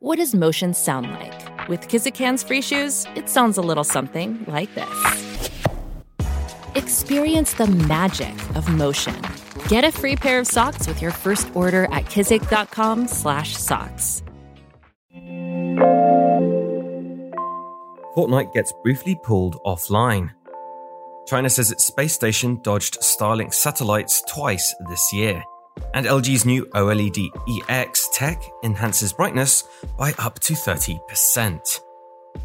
What does motion sound like? With Kizikans free shoes, it sounds a little something like this. Experience the magic of motion. Get a free pair of socks with your first order at kizik.com/socks. Fortnite gets briefly pulled offline. China says its space station dodged Starlink satellites twice this year. And LG's new OLED EX tech enhances brightness by up to 30%.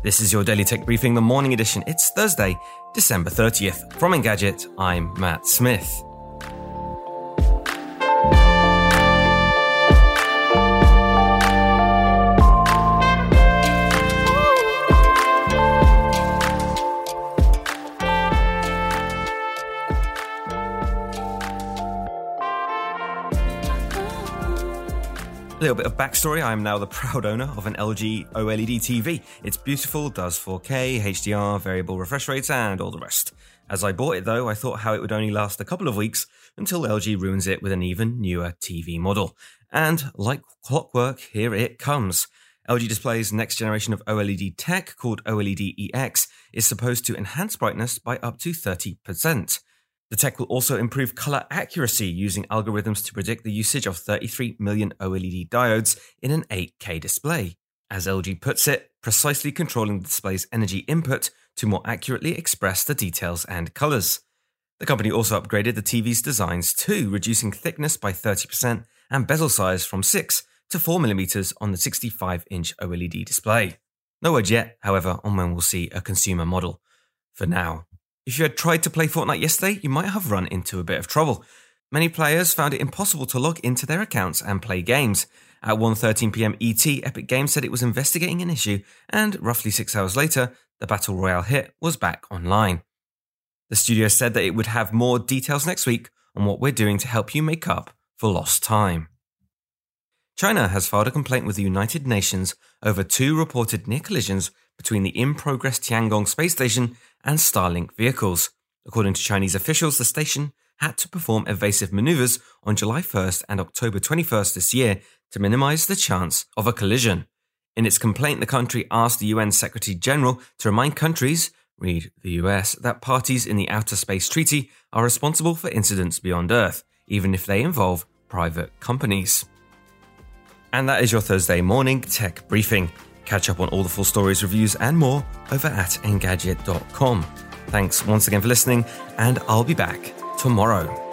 This is your Daily Tech Briefing, the morning edition. It's Thursday, December 30th. From Engadget, I'm Matt Smith. A little bit of backstory I am now the proud owner of an LG OLED TV. It's beautiful, does 4K, HDR, variable refresh rates, and all the rest. As I bought it though, I thought how it would only last a couple of weeks until LG ruins it with an even newer TV model. And like clockwork, here it comes. LG Display's next generation of OLED tech, called OLED EX, is supposed to enhance brightness by up to 30%. The tech will also improve color accuracy using algorithms to predict the usage of 33 million OLED diodes in an 8K display. As LG puts it, precisely controlling the display's energy input to more accurately express the details and colors. The company also upgraded the TV's designs too, reducing thickness by 30% and bezel size from 6 to 4mm on the 65 inch OLED display. No word yet, however, on when we'll see a consumer model. For now, if you had tried to play Fortnite yesterday, you might have run into a bit of trouble. Many players found it impossible to log into their accounts and play games. At 1:13 p.m. ET, Epic Games said it was investigating an issue, and roughly 6 hours later, the Battle Royale hit was back online. The studio said that it would have more details next week on what we're doing to help you make up for lost time. China has filed a complaint with the United Nations over two reported near collisions between the in progress Tiangong space station and Starlink vehicles. According to Chinese officials, the station had to perform evasive maneuvers on July 1st and October 21st this year to minimize the chance of a collision. In its complaint, the country asked the UN Secretary General to remind countries, read the US, that parties in the Outer Space Treaty are responsible for incidents beyond Earth, even if they involve private companies. And that is your Thursday morning tech briefing. Catch up on all the full stories, reviews, and more over at Engadget.com. Thanks once again for listening, and I'll be back tomorrow.